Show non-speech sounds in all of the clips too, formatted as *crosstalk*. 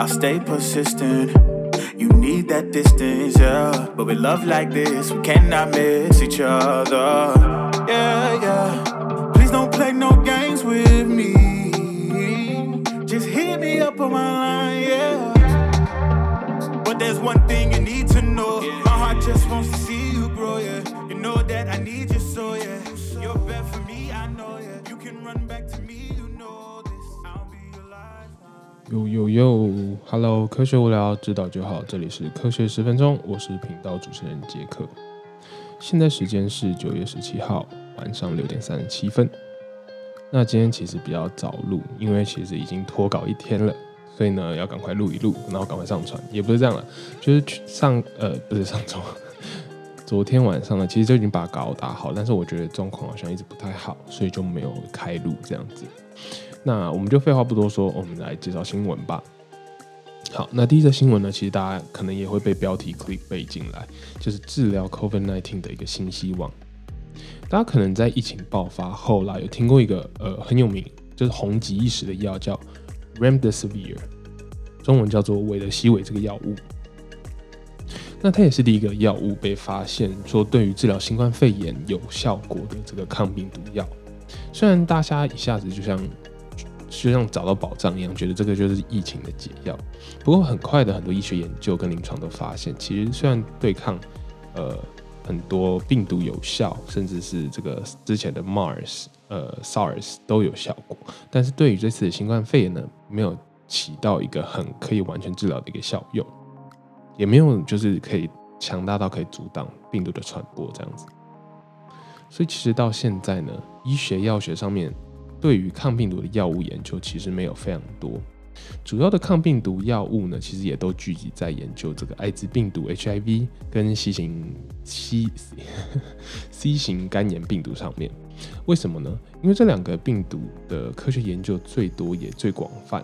I'll stay persistent. You need that distance, yeah. But with love like this, we cannot miss each other. Yeah, yeah. Please don't play no games with me. Just hit me up on my line, yeah. But there's one thing you need to know. My heart just wants to see lifeline. 哟哟哟，Hello，科学无聊，知道就好。这里是科学十分钟，我是频道主持人杰克。现在时间是九月十七号晚上六点三十七分。那今天其实比较早录，因为其实已经拖稿一天了，所以呢要赶快录一录，然后赶快上传。也不是这样了，就是去上呃不是上周，*laughs* 昨天晚上呢其实就已经把稿打好，但是我觉得状况好像一直不太好，所以就没有开录这样子。那我们就废话不多说，我们来介绍新闻吧。好，那第一则新闻呢，其实大家可能也会被标题 click 背进来，就是治疗 COVID-19 的一个新希望。大家可能在疫情爆发后啦，有听过一个呃很有名，就是红极一时的药叫 Remdesivir，中文叫做韦德西韦这个药物。那它也是第一个药物被发现说对于治疗新冠肺炎有效果的这个抗病毒药。虽然大家一下子就像就像找到宝藏一样，觉得这个就是疫情的解药，不过很快的很多医学研究跟临床都发现，其实虽然对抗呃很多病毒有效，甚至是这个之前的 MARS、呃 SARS 都有效果，但是对于这次的新冠肺炎呢，没有起到一个很可以完全治疗的一个效用，也没有就是可以强大到可以阻挡病毒的传播这样子。所以其实到现在呢，医学药学上面对于抗病毒的药物研究其实没有非常多。主要的抗病毒药物呢，其实也都聚集在研究这个艾滋病毒 HIV 跟 C 型 C *laughs* C 型肝炎病毒上面。为什么呢？因为这两个病毒的科学研究最多也最广泛。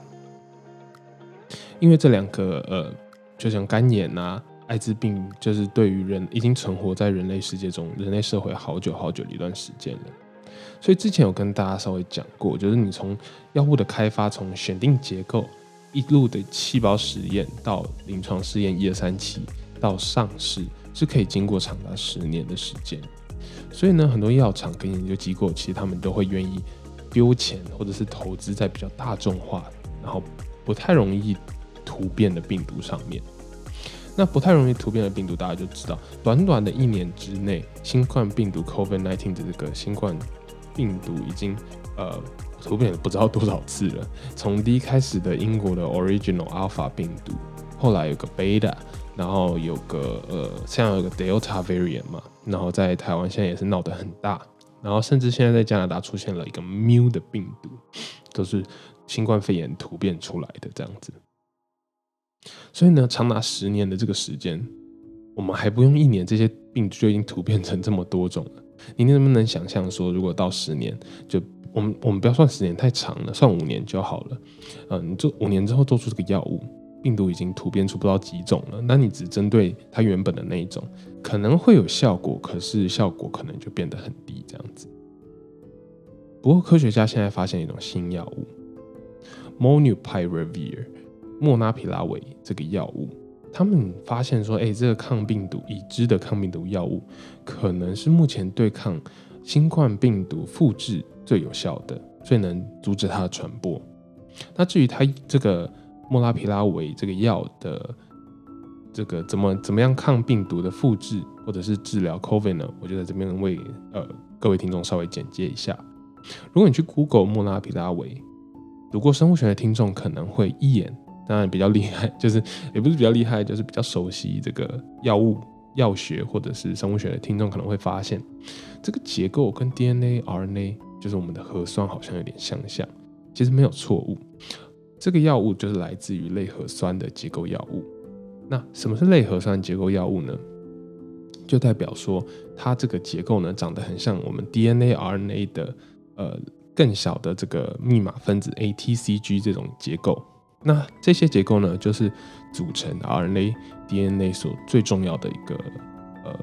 因为这两个呃，就像肝炎啊、艾滋病，就是对于人已经存活在人类世界中、人类社会好久好久的一段时间了。所以之前有跟大家稍微讲过，就是你从药物的开发，从选定结构，一路的细胞实验到临床试验一二三期到上市，是可以经过长达十年的时间。所以呢，很多药厂跟研究机构，其实他们都会愿意丢钱或者是投资在比较大众化，然后不太容易突变的病毒上面。那不太容易突变的病毒，大家就知道，短短的一年之内，新冠病毒 COVID-19 的这个新冠病毒已经呃突变了不知道多少次了。从第一开始的英国的 Original Alpha 病毒，后来有个 Beta，然后有个呃像有个 Delta variant 嘛，然后在台湾现在也是闹得很大，然后甚至现在在加拿大出现了一个 Mu 的病毒，都是新冠肺炎突变出来的这样子。所以呢，长达十年的这个时间，我们还不用一年，这些病就已经突变成这么多种了。你能不能想象说，如果到十年，就我们我们不要算十年太长了，算五年就好了。嗯，你做五年之后做出这个药物，病毒已经突变出不知道几种了，那你只针对它原本的那一种，可能会有效果，可是效果可能就变得很低这样子。不过科学家现在发现一种新药物 m o n u p i r a v i r。莫纳皮拉韦这个药物，他们发现说，哎，这个抗病毒已知的抗病毒药物，可能是目前对抗新冠病毒复制最有效的，最能阻止它的传播。那至于它这个莫拉皮拉韦这个药的这个怎么怎么样抗病毒的复制，或者是治疗 COVID 呢？我就在这边为呃各位听众稍微简介一下。如果你去 Google 莫拉皮拉韦，读过生物学的听众可能会一眼。当然比较厉害，*laughs* 就是也不是比较厉害，就是比较熟悉这个药物、药学或者是生物学的听众可能会发现，这个结构跟 DNA、RNA，就是我们的核酸好像有点相像。其实没有错误，这个药物就是来自于类核酸的结构药物。那什么是类核酸结构药物呢？就代表说它这个结构呢长得很像我们 DNA、RNA 的呃更小的这个密码分子 ATCG 这种结构。那这些结构呢，就是组成 RNA、DNA 所最重要的一个，呃，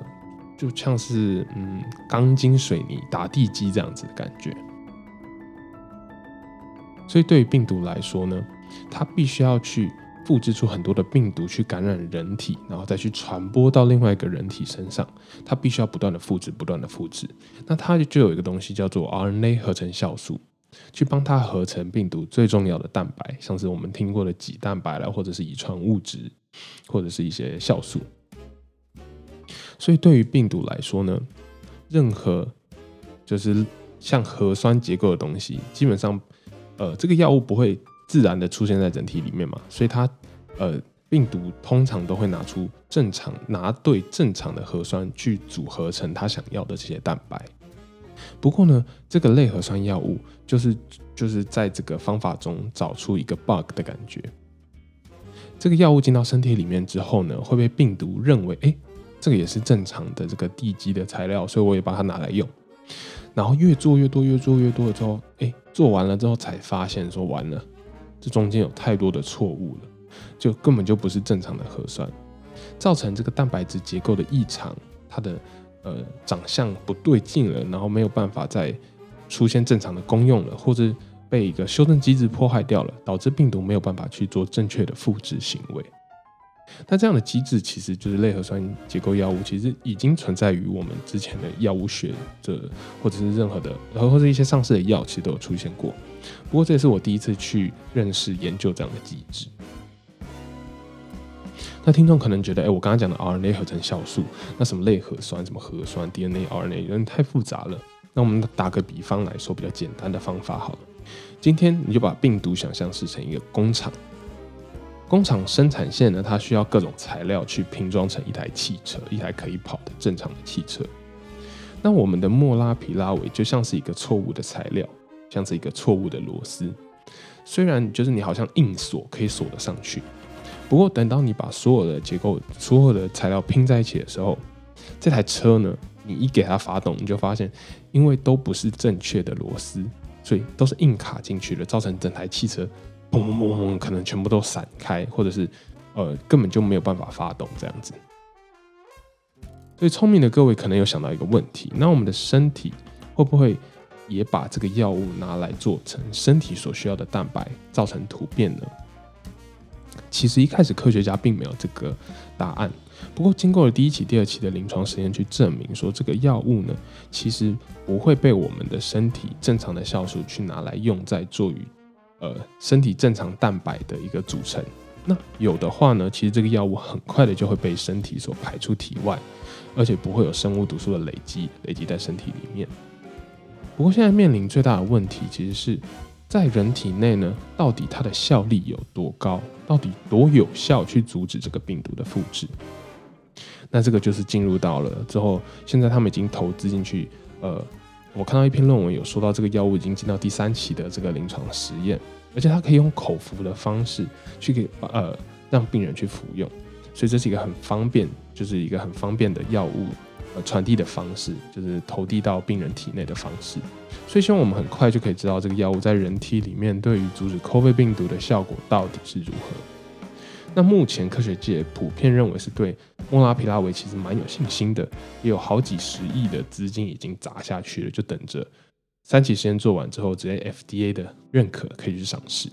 就像是嗯钢筋水泥打地基这样子的感觉。所以对于病毒来说呢，它必须要去复制出很多的病毒去感染人体，然后再去传播到另外一个人体身上。它必须要不断的复制，不断的复制。那它就有一个东西叫做 RNA 合成酵素，去帮它合成病毒最重要的蛋白，像是我们听过的脊蛋白啦，或者是遗传物质，或者是一些酵素。所以对于病毒来说呢，任何就是像核酸结构的东西，基本上，呃，这个药物不会。自然的出现在人体里面嘛，所以它，呃，病毒通常都会拿出正常拿对正常的核酸去组合成它想要的这些蛋白。不过呢，这个类核酸药物就是就是在这个方法中找出一个 bug 的感觉。这个药物进到身体里面之后呢，会被病毒认为，哎，这个也是正常的这个地基的材料，所以我也把它拿来用。然后越做越多，越做越多了之后，哎，做完了之后才发现说完了。这中间有太多的错误了，就根本就不是正常的核酸，造成这个蛋白质结构的异常，它的呃长相不对劲了，然后没有办法再出现正常的功用了，或者被一个修正机制破坏掉了，导致病毒没有办法去做正确的复制行为。那这样的机制其实就是类核酸结构药物，其实已经存在于我们之前的药物学者或者是任何的，然后或者一些上市的药，其实都有出现过。不过这也是我第一次去认识研究这样的机制。那听众可能觉得，哎，我刚刚讲的 RNA 合成酵素，那什么类核酸、什么核酸、DNA、RNA，有点太复杂了。那我们打个比方来说，比较简单的方法好了。今天你就把病毒想象是成一个工厂。工厂生产线呢，它需要各种材料去拼装成一台汽车，一台可以跑的正常的汽车。那我们的莫拉皮拉韦就像是一个错误的材料，像是一个错误的螺丝。虽然就是你好像硬锁可以锁得上去，不过等到你把所有的结构、所有的材料拼在一起的时候，这台车呢，你一给它发动，你就发现，因为都不是正确的螺丝，所以都是硬卡进去了，造成整台汽车。砰砰砰砰，可能全部都散开，或者是呃根本就没有办法发动这样子。所以聪明的各位可能有想到一个问题：那我们的身体会不会也把这个药物拿来做成身体所需要的蛋白，造成突变呢？其实一开始科学家并没有这个答案。不过经过了第一期、第二期的临床实验去证明，说这个药物呢，其实不会被我们的身体正常的酵素去拿来用在做于呃，身体正常蛋白的一个组成，那有的话呢，其实这个药物很快的就会被身体所排出体外，而且不会有生物毒素的累积，累积在身体里面。不过现在面临最大的问题，其实是在人体内呢，到底它的效力有多高，到底多有效去阻止这个病毒的复制？那这个就是进入到了之后，现在他们已经投资进去，呃。我看到一篇论文有说到，这个药物已经进到第三期的这个临床实验，而且它可以用口服的方式去给呃让病人去服用，所以这是一个很方便，就是一个很方便的药物呃传递的方式，就是投递到病人体内的方式。所以希望我们很快就可以知道这个药物在人体里面对于阻止 COVID 病毒的效果到底是如何。那目前科学界普遍认为是对莫拉皮拉韦其实蛮有信心的，也有好几十亿的资金已经砸下去了，就等着三期实验做完之后，直接 FDA 的认可可以去上市。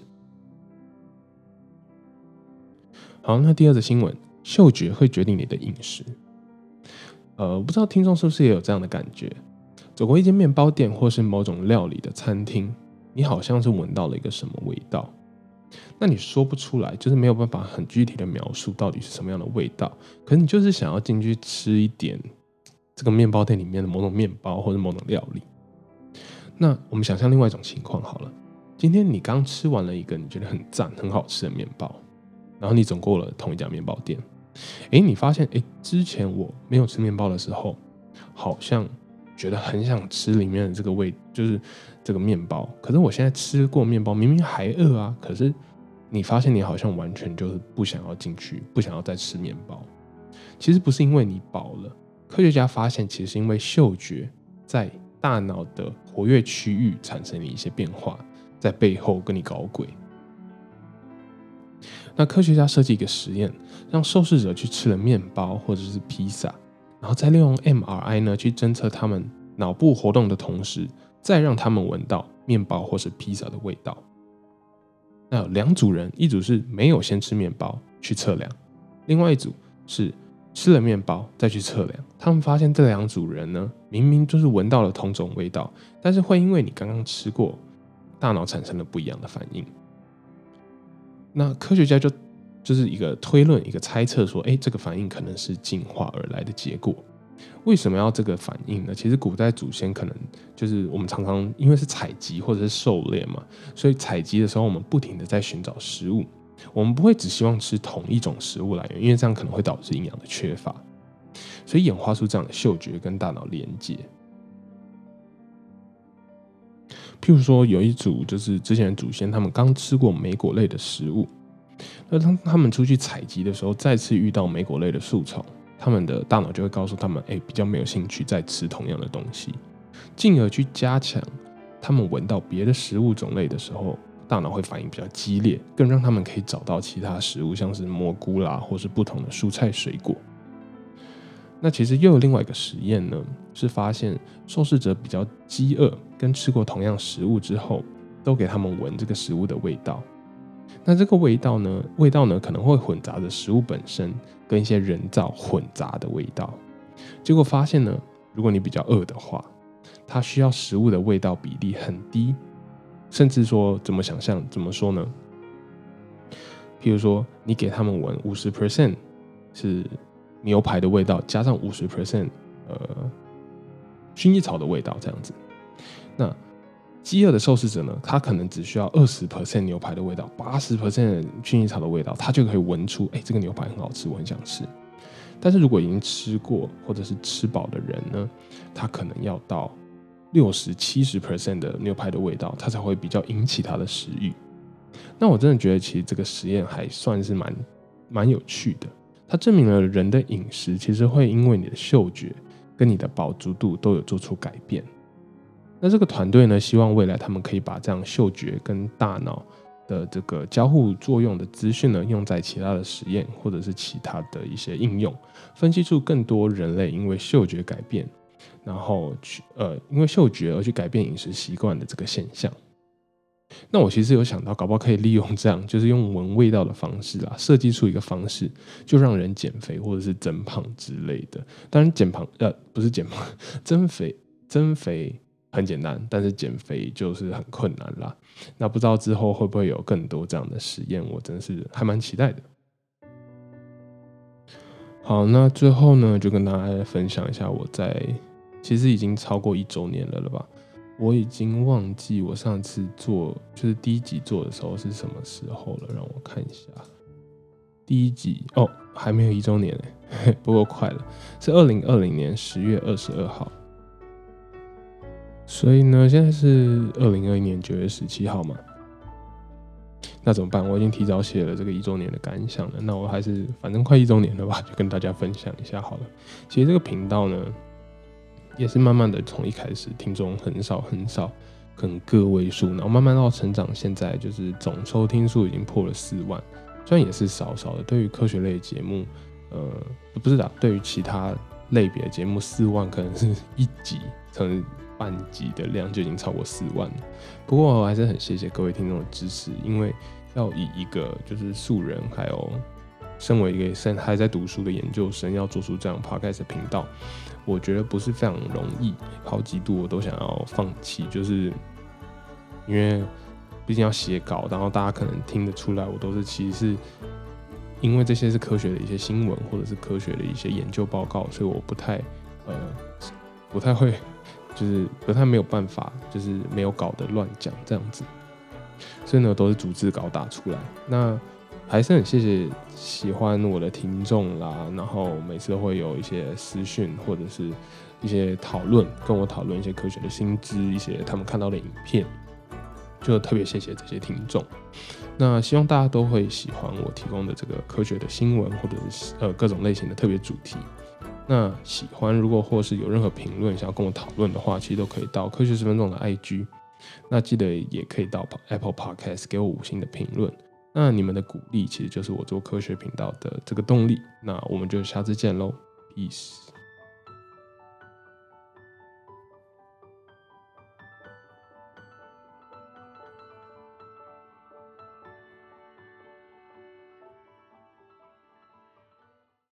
好，那第二个新闻，嗅觉会决定你的饮食。呃，不知道听众是不是也有这样的感觉？走过一间面包店或是某种料理的餐厅，你好像是闻到了一个什么味道。那你说不出来，就是没有办法很具体的描述到底是什么样的味道。可是你就是想要进去吃一点这个面包店里面的某种面包或者某种料理。那我们想象另外一种情况好了，今天你刚吃完了一个你觉得很赞、很好吃的面包，然后你走过了同一家面包店，哎，你发现哎，之前我没有吃面包的时候，好像觉得很想吃里面的这个味，就是。这个面包，可是我现在吃过面包，明明还饿啊！可是你发现你好像完全就是不想要进去，不想要再吃面包。其实不是因为你饱了，科学家发现其实是因为嗅觉在大脑的活跃区域产生了一些变化，在背后跟你搞鬼。那科学家设计一个实验，让受试者去吃了面包或者是披萨，然后再利用 MRI 呢去侦测他们脑部活动的同时。再让他们闻到面包或是披萨的味道。那有两组人，一组是没有先吃面包去测量，另外一组是吃了面包再去测量。他们发现这两组人呢，明明就是闻到了同种味道，但是会因为你刚刚吃过，大脑产生了不一样的反应。那科学家就就是一个推论，一个猜测，说，哎，这个反应可能是进化而来的结果。为什么要这个反应呢？其实古代祖先可能就是我们常常因为是采集或者是狩猎嘛，所以采集的时候我们不停的在寻找食物，我们不会只希望吃同一种食物来源，因为这样可能会导致营养的缺乏，所以演化出这样的嗅觉跟大脑连接。譬如说，有一组就是之前的祖先，他们刚吃过莓果类的食物，那当他们出去采集的时候，再次遇到莓果类的树丛。他们的大脑就会告诉他们，哎，比较没有兴趣再吃同样的东西，进而去加强他们闻到别的食物种类的时候，大脑会反应比较激烈，更让他们可以找到其他食物，像是蘑菇啦，或是不同的蔬菜水果。那其实又有另外一个实验呢，是发现受试者比较饥饿，跟吃过同样食物之后，都给他们闻这个食物的味道。那这个味道呢？味道呢可能会混杂着食物本身跟一些人造混杂的味道。结果发现呢，如果你比较饿的话，它需要食物的味道比例很低，甚至说怎么想象？怎么说呢？譬如说，你给他们闻五十 percent 是牛排的味道，加上五十 percent 呃薰衣草的味道，这样子，那。饥饿的受试者呢，他可能只需要二十 percent 牛排的味道，八十 percent 薰衣草的味道，他就可以闻出，哎，这个牛排很好吃，我很想吃。但是如果已经吃过或者是吃饱的人呢，他可能要到六十七十 percent 的牛排的味道，他才会比较引起他的食欲。那我真的觉得，其实这个实验还算是蛮蛮有趣的，它证明了人的饮食其实会因为你的嗅觉跟你的饱足度都有做出改变。那这个团队呢，希望未来他们可以把这样嗅觉跟大脑的这个交互作用的资讯呢，用在其他的实验或者是其他的一些应用，分析出更多人类因为嗅觉改变，然后去呃因为嗅觉而去改变饮食习惯的这个现象。那我其实有想到，搞不好可以利用这样，就是用闻味道的方式啊，设计出一个方式，就让人减肥或者是增胖之类的。当然减胖呃不是减胖，增 *laughs* 肥增肥。很简单，但是减肥就是很困难啦。那不知道之后会不会有更多这样的实验？我真是还蛮期待的。好，那最后呢，就跟大家分享一下，我在其实已经超过一周年了了吧？我已经忘记我上次做就是第一集做的时候是什么时候了，让我看一下。第一集哦，还没有一周年嘞，*laughs* 不过快了，是二零二零年十月二十二号。所以呢，现在是二零二一年九月十七号嘛，那怎么办？我已经提早写了这个一周年的感想了，那我还是反正快一周年了吧，就跟大家分享一下好了。其实这个频道呢，也是慢慢的从一开始听众很少很少，可能个位数，然后慢慢到成长，现在就是总收听数已经破了四万，虽然也是少少的。对于科学类节目，呃，不是的，对于其他类别的节目，四万可能是一集，可能。半集的量就已经超过四万了，不过我还是很谢谢各位听众的支持，因为要以一个就是素人，还有身为一个现还在读书的研究生，要做出这样 podcast 频道，我觉得不是非常容易，好几度我都想要放弃，就是因为毕竟要写稿，然后大家可能听得出来，我都是其实是因为这些是科学的一些新闻或者是科学的一些研究报告，所以我不太呃不太会。就是可他没有办法，就是没有搞的乱讲这样子，所以呢都是逐字稿打出来。那还是很谢谢喜欢我的听众啦，然后每次会有一些私讯或者是一些讨论，跟我讨论一些科学的新知，一些他们看到的影片，就特别谢谢这些听众。那希望大家都会喜欢我提供的这个科学的新闻，或者是呃各种类型的特别主题。那喜欢，如果或是有任何评论想要跟我讨论的话，其实都可以到科学十分钟的 IG。那记得也可以到 Apple Podcast 给我五星的评论。那你们的鼓励其实就是我做科学频道的这个动力。那我们就下次见喽，peace。